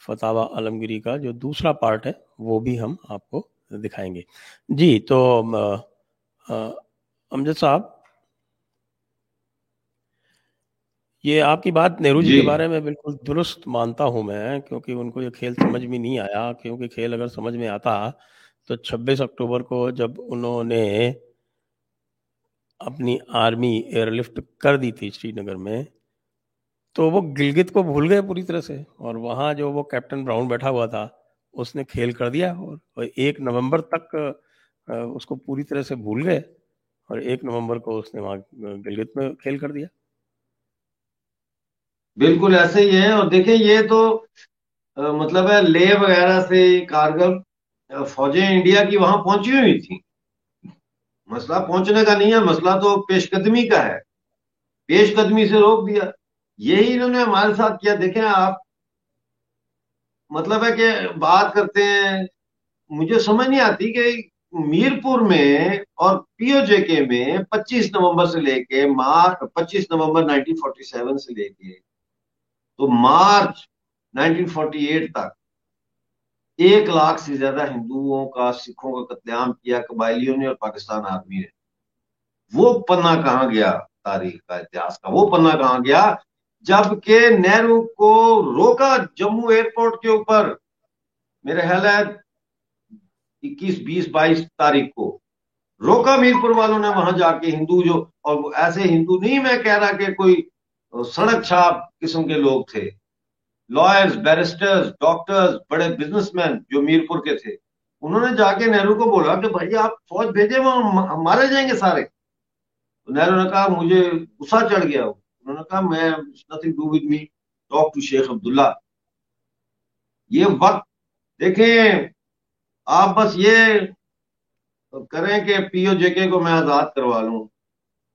فتح عالمگیری کا جو دوسرا پارٹ ہے، وہ بھی ہم آپ کو دکھائیں گے۔ جی تو امجد صاحب یہ آپ کی بات نہرو جی, جی۔ کے بارے میں بالکل درست مانتا ہوں میں کیونکہ ان کو یہ کھیل سمجھ میں نہیں آیا کیونکہ کھیل اگر سمجھ میں آتا تو چھبیس اکتوبر کو جب انہوں نے اپنی آرمی ایئر لفٹ کر دی تھی سری نگر میں تو وہ گلگت کو بھول گئے پوری طرح سے اور وہاں جو وہ کیپٹن براؤن بیٹھا ہوا تھا اس نے کھیل کر دیا اور ایک نومبر تک اس کو پوری طرح سے بھول گئے اور ایک نومبر کو اس نے وہاں گلگت میں کھیل کر دیا۔ بالکل ایسے ہی ہے اور دیکھیں یہ تو مطلب ہے لے وغیرہ سے کارگل فوجیں انڈیا کی وہاں پہنچی ہوئی تھی مسئلہ پہنچنے کا نہیں ہے، مسئلہ تو پیش قدمی کا ہے۔ پیش قدمی سے روک دیا۔ یہی انہوں نے ہمارے ساتھ کیا۔ دیکھیں آپ مطلب ہے کہ بات کرتے ہیں۔ مجھے سمجھ نہیں آتی کہ میرپور میں اور پی او جے کے میں پچیس نومبر سے لے کے مارچ، پچیس نومبر نائنٹین فورٹی سیون سے لے کے تو مارچ نائنٹین فورٹی ایٹ تک ایک لاکھ سے زیادہ ہندوؤں کا، سکھوں کا قتل عام کیا، قبائلیوں نے اور پاکستان آرمی نے۔ وہ پنا کہاں گیا؟ تاریخ کا اتہاس کا۔ وہ پنا کہاں گیا؟ جبکہ نہرو کو روکا جموں ایئرپورٹ کے اوپر۔ میرے خیال ہے اکیس بیس بائیس تاریخ کو۔ روکا میرپور والوں نے وہاں جا کے ہندو جو، اور ایسے ہندو نہیں، میں کہہ رہا کہ کوئی سڑک چھاپ قسم کے لوگ تھے۔ لائرز بیرسٹرز ڈاکٹرز بڑے بزنس مین جو میرپور کے تھے۔ انہوں نے جا کے نہرو کو بولا کہ بھائی آپ فوج بھیجے وہ مارے جائیں گے سارے۔ نہرو نے کہا، مجھے غصہ چڑھ گیا۔ انہوں نے کہا، میں nothing do with me talk to Sheikh Abdullah یہ وقت، دیکھیں، آپ بس یہ کریں کہ پی او جے کے کو میں آزاد کروا لوں۔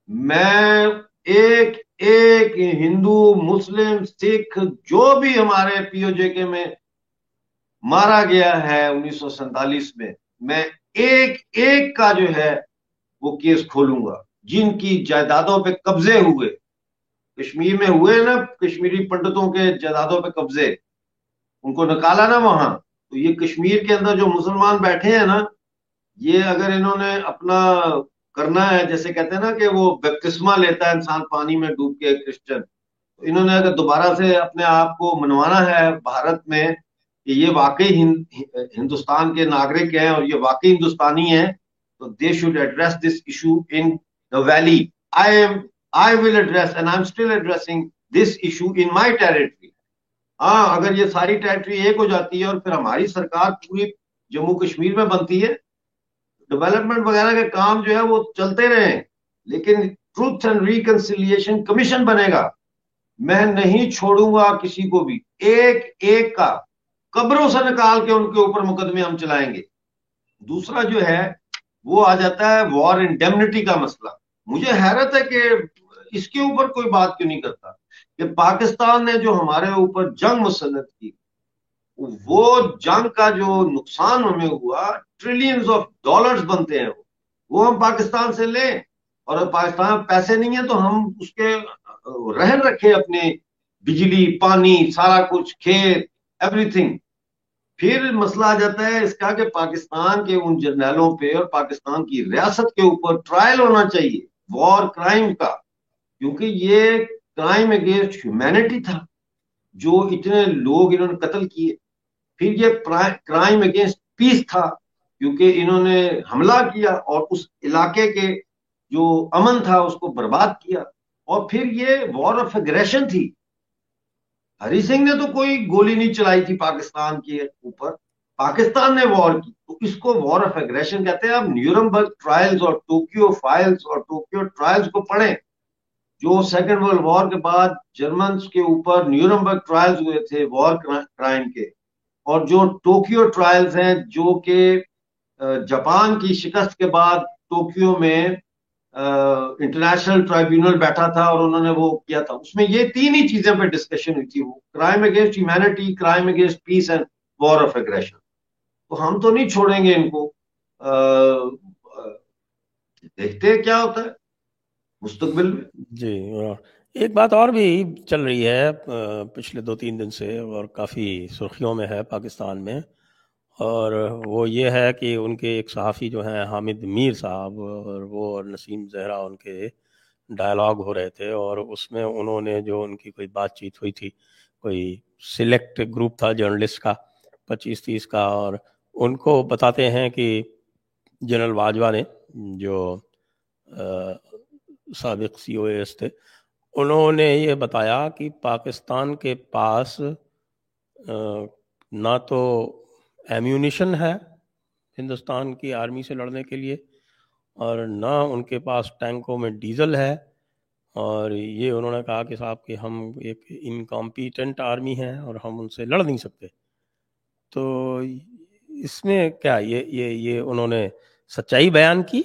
میں ایک ایک ہندو، مسلم، سکھ، جو بھی ہمارے پی او جے کے میں مارا گیا ہے انیس سو سینتالیس میں میں ایک ایک کا جو ہے وہ کیس کھولوں گا، جن کی جائیدادوں پہ قبضے ہوئے۔ کشمیر میں ہوئے نا، کشمیری پنڈتوں کے جائیدادوں پہ قبضے۔ ان کو نکالا نا وہاں۔ تو یہ کشمیر کے اندر جو مسلمان بیٹھے ہیں نا، یہ اگر انہوں نے اپنا کرنا ہے، جیسے کہتے ہیں نا کہ وہ بیپتسما لیتا ہے انسان پانی میں ڈوب کے، کرسچن انہوں نے اگر دوبارہ سے اپنے آپ کو منوانا ہے بھارت میں کہ یہ واقعی ہندوستان کے ناگرک ہیں اور یہ واقعی ہندوستانی ہیں، تو they should address this issue in the valley I am I will address and I'm still addressing this issue in my territory. ہاں اگر یہ ساری ٹریٹری ایک ہو جاتی ہے اور پھر ہماری سرکار پوری جموں کشمیر میں بنتی ہے ڈیولپمنٹ وغیرہ کے کام جو ہے وہ چلتے رہے لیکن ٹروتھ اینڈ ریکنسیلیشن کمیشن بنے گا۔ میں نہیں چھوڑوں گا کسی کو بھی۔ ایک ایک کا قبروں سے نکال کے ان کے اوپر مقدمے ہم چلائیں گے۔ دوسرا جو ہے، وہ آ جاتا ہے وار انڈیمنٹی کا مسئلہ۔ مجھے حیرت ہے کہ اس کے اوپر کوئی بات کیوں نہیں کرتا؟ کہ پاکستان نے جو ہمارے اوپر جنگ مسلط کی وہ جنگ کا جو نقصان ہمیں ہوا ٹریلینز آف ڈالرز بنتے ہیں وہ۔ ہم پاکستان سے لیں اور پاکستان پیسے نہیں ہیں تو ہم اس کے رہن رکھے اپنے بجلی، پانی، سارا کچھ، کھیت ایوری تھنگ پھر مسئلہ آ جاتا ہے اس کا کہ پاکستان کے ان جرنیلوں پہ اور پاکستان کی ریاست کے اوپر ٹرائل ہونا چاہیے وار کرائم کا۔ کیونکہ یہ کرائم اگینسٹ ہیومینٹی تھا، جو اتنے لوگ انہوں نے قتل کیے۔ پھر یہ کرائم اگینسٹ پیس تھا، کیونکہ انہوں نے حملہ کیا اور اس علاقے کے جو امن تھا، اس کو برباد کیا۔ اور پھر یہ وار آف اگریشن تھی۔ ہری سنگھ نے تو کوئی گولی نہیں چلائی تھی پاکستان کے اوپر۔ پاکستان نے وار کی۔ تو اس کو وار آف اگریشن کہتے ہیں۔ آپ نیورمبرگ ٹرائلز اور ٹوکیو فائلز اور ٹوکیو ٹرائلز کو پڑھیں۔ جو سیکنڈ ورلڈ وار کے بعد جرمنز کے اوپر نیورمبرگ ٹرائلز ہوئے تھے وار کرائم کے۔ اور جو ٹوکیو ٹرائلز ہیں، جو کہ جاپان کی شکست کے بعد ٹوکیو میں انٹرنیشنل ٹرائیبیونل بیٹھا تھا اور انہوں نے وہ کیا تھا۔ اس میں یہ تین ہی چیزیں پہ ڈسکشن ہوئی تھی۔ وہ crime against humanity crime against peace and war of aggression تو ہم تو نہیں چھوڑیں گے ان کو۔ دیکھتے کیا ہوتا ہے۔ مستقبل میں۔ جی ایک بات اور بھی چل رہی ہے پچھلے دو تین دن سے اور کافی سرخیوں میں ہے پاکستان میں اور وہ یہ ہے کہ ان کے ایک صحافی جو ہیں، حامد میر صاحب اور وہ اور نسیم زہرا ان کے ڈائلاگ ہو رہے تھے اور اس میں انہوں نے جو ان کی کوئی بات چیت ہوئی تھی، کوئی سلیکٹ گروپ تھا جرنلسٹ کا، پچیس تیس کا اور ان کو بتاتے ہیں کہ جنرل واجوہ نے جو سابق سی او ایس تھے انہوں نے یہ بتایا کہ پاکستان کے پاس نہ تو ایمیونیشن ہے ہندوستان کی آرمی سے لڑنے کے لیے، اور نہ ان کے پاس ٹینکوں میں ڈیزل ہے۔ اور یہ انہوں نے کہا کہ صاحب کہ ہم ایک انکمپیٹنٹ آرمی ہیں اور ہم ان سے لڑ نہیں سکتے۔ تو اس میں کیا یہ یہ یہ انہوں نے سچائی بیان کی؟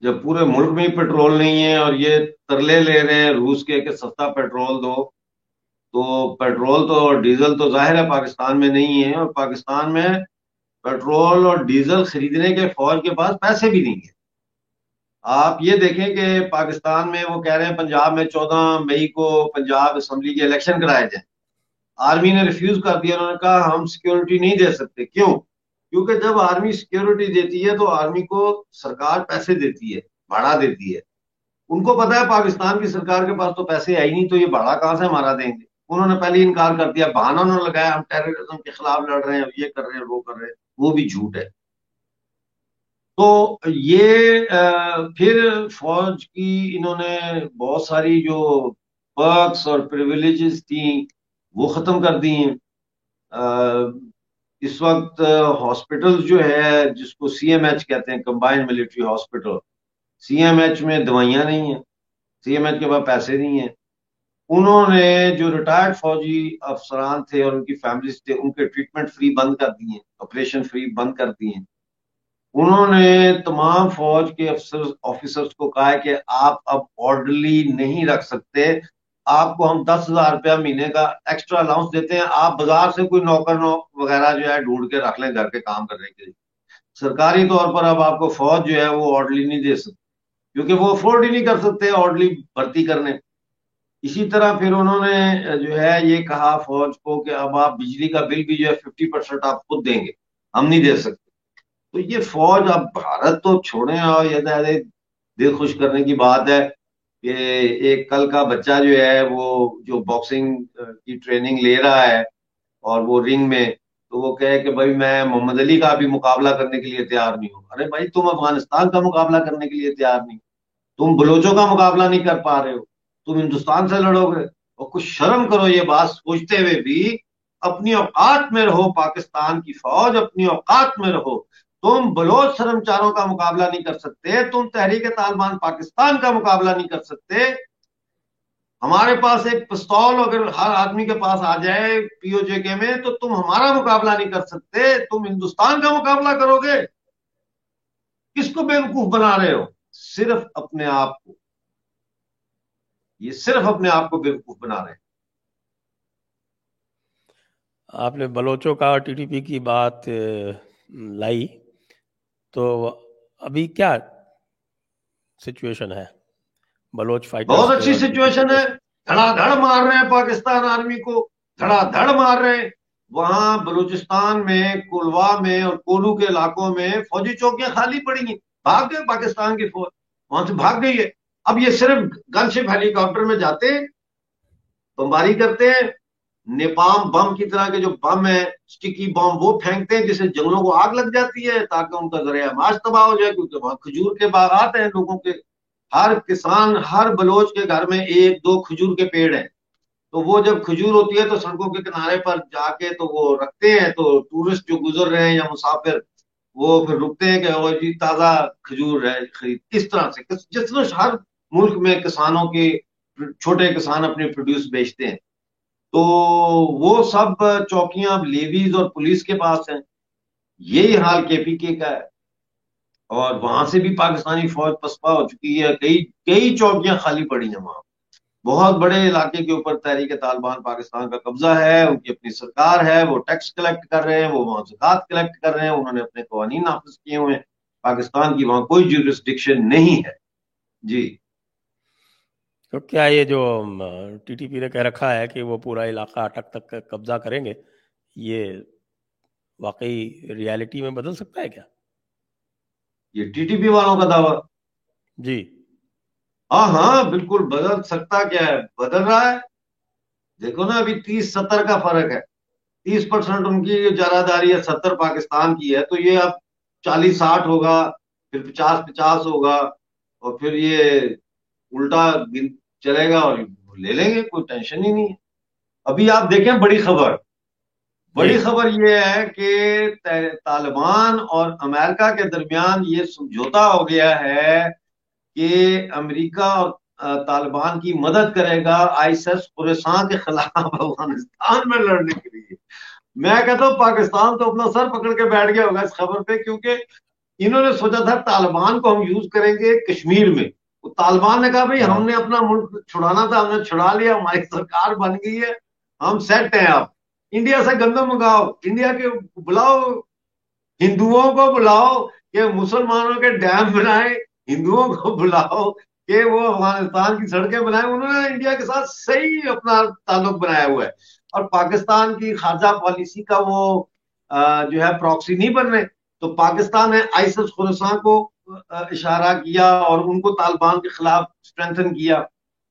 جب پورے ملک میں پیٹرول نہیں ہے اور یہ ترلے لے رہے ہیں روس کے کہ سستا پیٹرول دو، تو پیٹرول تو اور ڈیزل تو ظاہر ہے پاکستان میں نہیں ہے اور پاکستان میں پیٹرول اور ڈیزل خریدنے کے فوج کے پاس پیسے بھی نہیں ہیں۔ آپ یہ دیکھیں کہ پاکستان میں وہ کہہ رہے ہیں پنجاب میں چودہ مئی کو پنجاب اسمبلی کے الیکشن کرائے جائیں آرمی نے ریفیوز کر دیا، انہوں نے کہا ہم سیکیورٹی نہیں دے سکتے۔ کیوں؟ کیونکہ جب آرمی سیکیورٹی دیتی ہے تو آرمی کو سرکار پیسے دیتی ہے، بھاڑا دیتی ہے۔ ان کو پتا ہے پاکستان کی سرکار کے پاس تو پیسے آئی نہیں، تو یہ بھاڑا کہاں سے ہمارا دیں گے؟ انہوں نے پہلے انکار کر دیا بہانا انہوں نے لگایا، ہم ٹیررزم کے خلاف لڑ رہے ہیں، یہ کر رہے ہیں، وہ کر رہے ہیں، وہ بھی جھوٹ ہے۔ تو یہ پھر فوج کی انہوں نے بہت ساری جو پرکس اور پریولیجز تھیں، وہ ختم کر دی ہیں اس وقت ہاسپٹل جو ہے، جس کو سی ایم ایچ کہتے ہیں combined military hospital C M H میں دوائیاں نہیں ہیں سی ایم ایچ کے بعد پیسے نہیں ہیں۔ انہوں نے جو ریٹائرڈ فوجی افسران تھے اور ان کی فیملیز تھے، ان کے ٹریٹمنٹ فری بند کر دیے آپریشن فری بند کر دیے انہوں نے تمام فوج کے افسر آفیسرز کو کہا کہ آپ اب آرڈرلی نہیں رکھ سکتے آپ کو ہم دس ہزار روپیہ مہینے کا ایکسٹرا الاؤنس دیتے ہیں۔ آپ بازار سے کوئی نوکر نو وغیرہ جو ہے ڈھونڈ کے رکھ لیں گھر کے کام کرنے کے لیے۔ سرکاری طور پر اب آپ کو فوج جو ہے وہ آرڈرلی نہیں دے سکتے کیونکہ وہ افورڈ ہی نہیں کر سکتے آرڈرلی بھرتی کرنے۔ اسی طرح پھر انہوں نے جو ہے یہ کہا فوج کو کہ اب آپ بجلی کا بل بھی جو ہے ففٹی پرسینٹ آپ خود دیں گے، ہم نہیں دے سکتے۔ تو یہ فوج، اب بھارت تو چھوڑیں اور یہ دل خوش کرنے کی بات ہے۔ کہ ایک کل کا بچہ جو ہے وہ جو باکسنگ کی ٹریننگ لے رہا ہے اور وہ رنگ میں، تو وہ کہے کہ بھائی میں محمد علی کا بھی مقابلہ کرنے کے لیے تیار نہیں ہوں۔ ارے بھائی تم افغانستان کا مقابلہ کرنے کے لیے تیار نہیں۔ تم بلوچوں کا مقابلہ نہیں کر پا رہے ہو۔ تم ہندوستان سے لڑو گے۔ اور کچھ شرم کرو یہ بات سوچتے ہوئے بھی، اپنی اوقات میں رہو پاکستان کی فوج، اپنی اوقات میں رہو۔ تم بلوچ سرمچاروں کا مقابلہ نہیں کر سکتے، تم تحریک طالبان پاکستان کا مقابلہ نہیں کر سکتے۔ ہمارے پاس ایک پستول اگر ہر آدمی کے پاس آ جائے پی او جے کے میں، تو تم ہمارا مقابلہ نہیں کر سکتے، تم ہندوستان کا مقابلہ کرو گے۔ کس کو بیوقوف بنا رہے ہو؟ صرف اپنے آپ کو۔ یہ صرف اپنے آپ کو بیوقوف بنا رہے ہیں۔ آپ نے بلوچوں کا ٹی ٹی پی کی بات لائی۔ تو ابھی کیا سچویشن ہے؟ بلوچ فائٹر بہت اچھی سچویشن ہے۔ دھڑا دھڑ مار رہے ہیں پاکستان آرمی کو۔ دھڑا دھڑ مار رہے ہیں۔ وہاں بلوچستان میں کولوا میں اور کولو کے علاقوں میں فوجی چوکیاں خالی پڑی ہیں۔ بھاگ گئے پاکستان کی فوج۔ وہاں سے بھاگ گئی ہے۔ اب یہ صرف گن شپ ہیلی کاپٹر میں جاتے ہیں بمباری کرتے ہیں۔ نیپام بم کی طرح کے جو بم ہے اسٹکی بم، وہ پھینکتے ہیں جسے جنگلوں کو آگ لگ جاتی ہے تاکہ ان کا ذریعہ معاش تباہ ہو جائے، کیونکہ وہاں کھجور کے باغات ہیں۔ لوگوں کے، ہر کسان، ہر بلوچ کے گھر میں ایک دو کھجور کے پیڑ ہیں۔ تو وہ جب کھجور ہوتی ہے تو سڑکوں کے کنارے پر جا کے تو وہ رکھتے ہیں۔ تو ٹورسٹ جو گزر رہے ہیں یا مسافر، وہ پھر رکتے ہیں کہ جی تازہ کھجور ہے خرید۔ کس طرح سے؟ جس طرح ہر ملک میں کسانوں کے، چھوٹے کسان اپنے پروڈیوس بیچتے ہیں۔ تو وہ سب چوکیاں لیویز اور پولیس کے پاس ہیں۔ یہی حال کے پی کے کا ہے۔ اور وہاں سے بھی پاکستانی فوج پسپا ہو چکی ہے۔ کئی کئی چوکیاں خالی پڑی ہیں وہاں۔ بہت بڑے علاقے کے اوپر تحریک طالبان پاکستان کا قبضہ ہے۔ ان کی اپنی سرکار ہے، وہ ٹیکس کلیکٹ کر رہے ہیں، وہ وہاں زکات کلیکٹ کر رہے ہیں۔ انہوں نے اپنے قوانین نافذ کیے ہوئے ہیں۔ پاکستان کی وہاں کوئی جورسڈکشن نہیں ہے۔ جی۔ تو کیا یہ جو ٹی ٹی پی نے کہہ رکھا ہے کہ وہ پورا علاقہ اٹک تک قبضہ کریں گے یہ واقعی ریالٹی میں بدل سکتا ہے کیا؟ یہ ٹی ٹی پی والوں کا دعویٰ۔ جی۔ ہاں ہاں بالکل بدل سکتا کیا ہے؟ بدل رہا ہے۔ دیکھو نا ابھی تیس ستر کا فرق ہے۔ تیس پرسنٹ ان کی جو جاراداری ہے ستر پاکستان کی ہے تو یہ اب چالیس ساٹھ ہوگا پھر پچاس پچاس ہوگا اور پھر یہ الٹا چلے گا اور لے لیں گے کوئی ٹینشن ہی نہیں ہے۔ ابھی آپ دیکھیں بڑی خبر۔ بڑی جی۔ خبر یہ ہے کہ طالبان اور امریکہ کے درمیان یہ سمجھوتا ہو گیا ہے کہ امریکہ اور طالبان کی مدد کرے گا آئیس ایس پورسان کے خلاف افغانستان میں لڑنے کے لیے۔ میں کہتا ہوں پاکستان تو اپنا سر پکڑ کے بیٹھ گیا ہوگا اس خبر پہ کیونکہ انہوں نے سوچا تھا طالبان کو ہم یوز کریں گے کشمیر میں۔ طالبان نے کہا بھائی ہم نے اپنا ملک چھڑانا تھا ہم نے چھڑا لیا ہماری سرکار بن گئی ہے ہم سیٹ ہیں آپ۔ انڈیا سے گندم منگاؤ انڈیا کے بلاؤ ہندوؤں کو بلاؤ کہ مسلمانوں کے ڈیم بنائے ہندوؤں کو بلاؤ کہ وہ افغانستان کی سڑکیں بنائے۔ انہوں نے انڈیا کے ساتھ صحیح اپنا تعلق بنایا ہوا ہے۔ اور پاکستان کی خارجہ پالیسی کا وہ جو ہے پراکسی نہیں بن رہے تو پاکستان نے آئیسس خورسان کو اشارہ کیا اور ان کو طالبان کے خلاف اسٹرینتھن کیا۔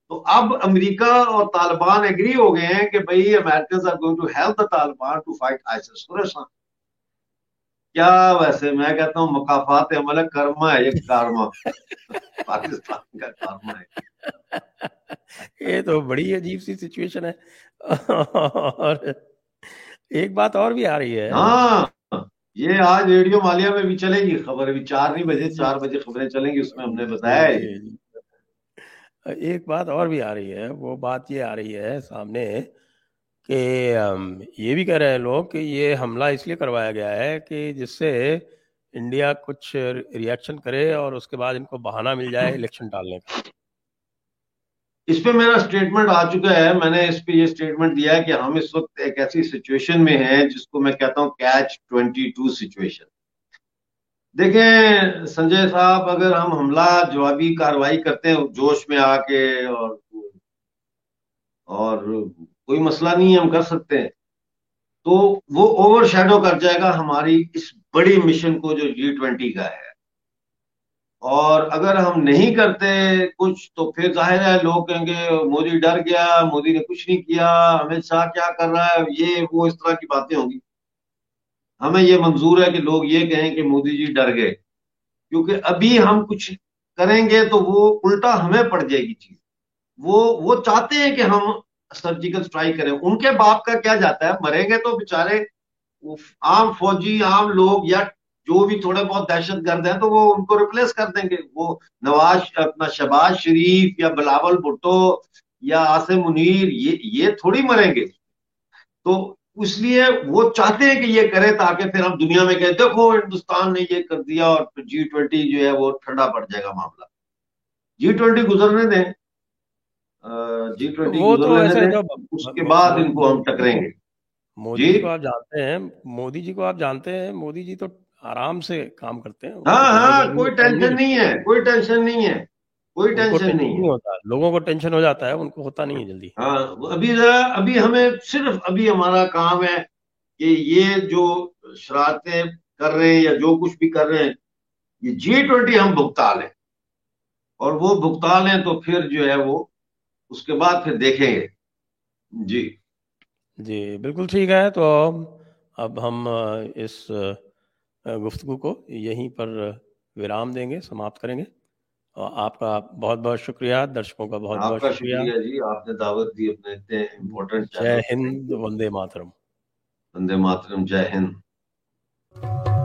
تو اب امریکہ اور طالبان اگری ہو گئے ہیں کہ بھائی Americans are going to help the Taliban to fight ISIS Khorasan کیا ویسے میں کہتا ہوں مقافات عمل کرما ہے یہ کارما۔ پاکستان کا کارما ہے۔ یہ تو بڑی عجیب سی سچویشن ہے۔ اور ایک بات اور بھی آ رہی ہے۔ ہاں۔ یہ آج ریڈیو مالیہ میں بھی چلے گی، خبر ابھی چار نہیں بجے، چار بجے خبریں چلیں گی، اس میں ہم نے بتایا ہے۔ جی، جی۔ ایک بات اور بھی آ رہی ہے، وہ بات یہ آ رہی ہے سامنے کہ یہ بھی کہہ رہے ہیں لوگ کہ یہ حملہ اس لیے کروایا گیا ہے کہ جس سے انڈیا کچھ ریئیکشن کرے اور اس کے بعد ان کو بہانہ مل جائے الیکشن ڈالنے کا۔ اس پہ میرا سٹیٹمنٹ آ چکا ہے۔ میں نے اس پہ یہ سٹیٹمنٹ دیا ہے کہ ہم اس وقت ایک ایسی سچویشن میں ہیں جس کو میں کہتا ہوں کیچ ٹوینٹی ٹو سچویشن دیکھیں سنجے صاحب، اگر ہم حملہ جوابی کاروائی کرتے ہیں، جوش میں آ کے اور اور کوئی مسئلہ نہیں ہم کر سکتے ہیں۔ تو وہ اوور شیڈو کر جائے گا ہماری اس بڑی مشن کو جو جی ٹوینٹی کا ہے۔ اور اگر ہم نہیں کرتے کچھ تو پھر ظاہر ہے لوگ کہیں گے مودی ڈر گیا، مودی نے کچھ نہیں کیا امت شاہ کیا کر رہا ہے؟ یہ وہ اس طرح کی باتیں ہوں گی۔ ہمیں یہ منظور ہے کہ لوگ یہ کہیں کہ مودی جی ڈر گئے۔ کیونکہ ابھی ہم کچھ کریں گے تو وہ الٹا ہمیں پڑ جائے گی چیز۔ وہ وہ چاہتے ہیں کہ ہم سرجیکل اسٹرائک کریں۔ ان کے باپ کا کیا جاتا ہے؟ مریں گے تو بےچارے عام فوجی، عام لوگ یا جو بھی تھوڑے بہت دہشت گرد ہیں تو وہ ان کو ریپلیس کر دیں گے۔ وہ نواز اپنا شباز شریف یا بلاول بھٹو یا آصم منیر یہ یہ تھوڑی مریں گے۔ تو اس لیے وہ چاہتے ہیں کہ یہ کرے تاکہ پھر ہم دنیا میں کہیں دیکھو ہندوستان نے یہ کر دیا اور جی ٹوینٹی جو ہے وہ ٹھنڈا پڑ جائے گا معاملہ۔ جی ٹوینٹی گزرنے دیں۔ جی ٹوینٹی گزرنے دیں اس کے بعد ان کو ہم ٹکریں گے۔ مودی جی؟ کو آپ جانتے ہیں مودی جی کو آپ جانتے ہیں مودی جی تو آرام سے کام کرتے ہیں ہاں ہاں کوئی ٹینشن نہیں ہے کوئی ٹینشن نہیں ہے کوئی ٹینشن نہیں ہوتا لوگوں کو ٹینشن ہو جاتا ہے ان کو ہوتا نہیں ہے جلدی۔ ہاں ابھی ذرا ابھی ہمیں صرف ابھی ہمارا کام ہے کہ یہ جو شرارتیں کر رہے ہیں یا جو کچھ بھی کر رہے ہیں یہ جی ٹوینٹی ہم بھگتا لیں۔ اور وہ بھگتا لیں تو پھر جو ہے وہ اس کے بعد پھر دیکھیں گے۔ جی۔ جی بالکل ٹھیک ہے تو اب ہم اس گفتگو کو یہیں پر ورام دیں گے سماپت کریں گے۔ آپ کا بہت بہت شکریہ درشکوں کا بہت بہت شکریہ۔ جی آپ نے دعوت دی اپنے اتنے امپورٹنٹ جے ہند وندے ماترم۔ وندے ماترم جے ہند۔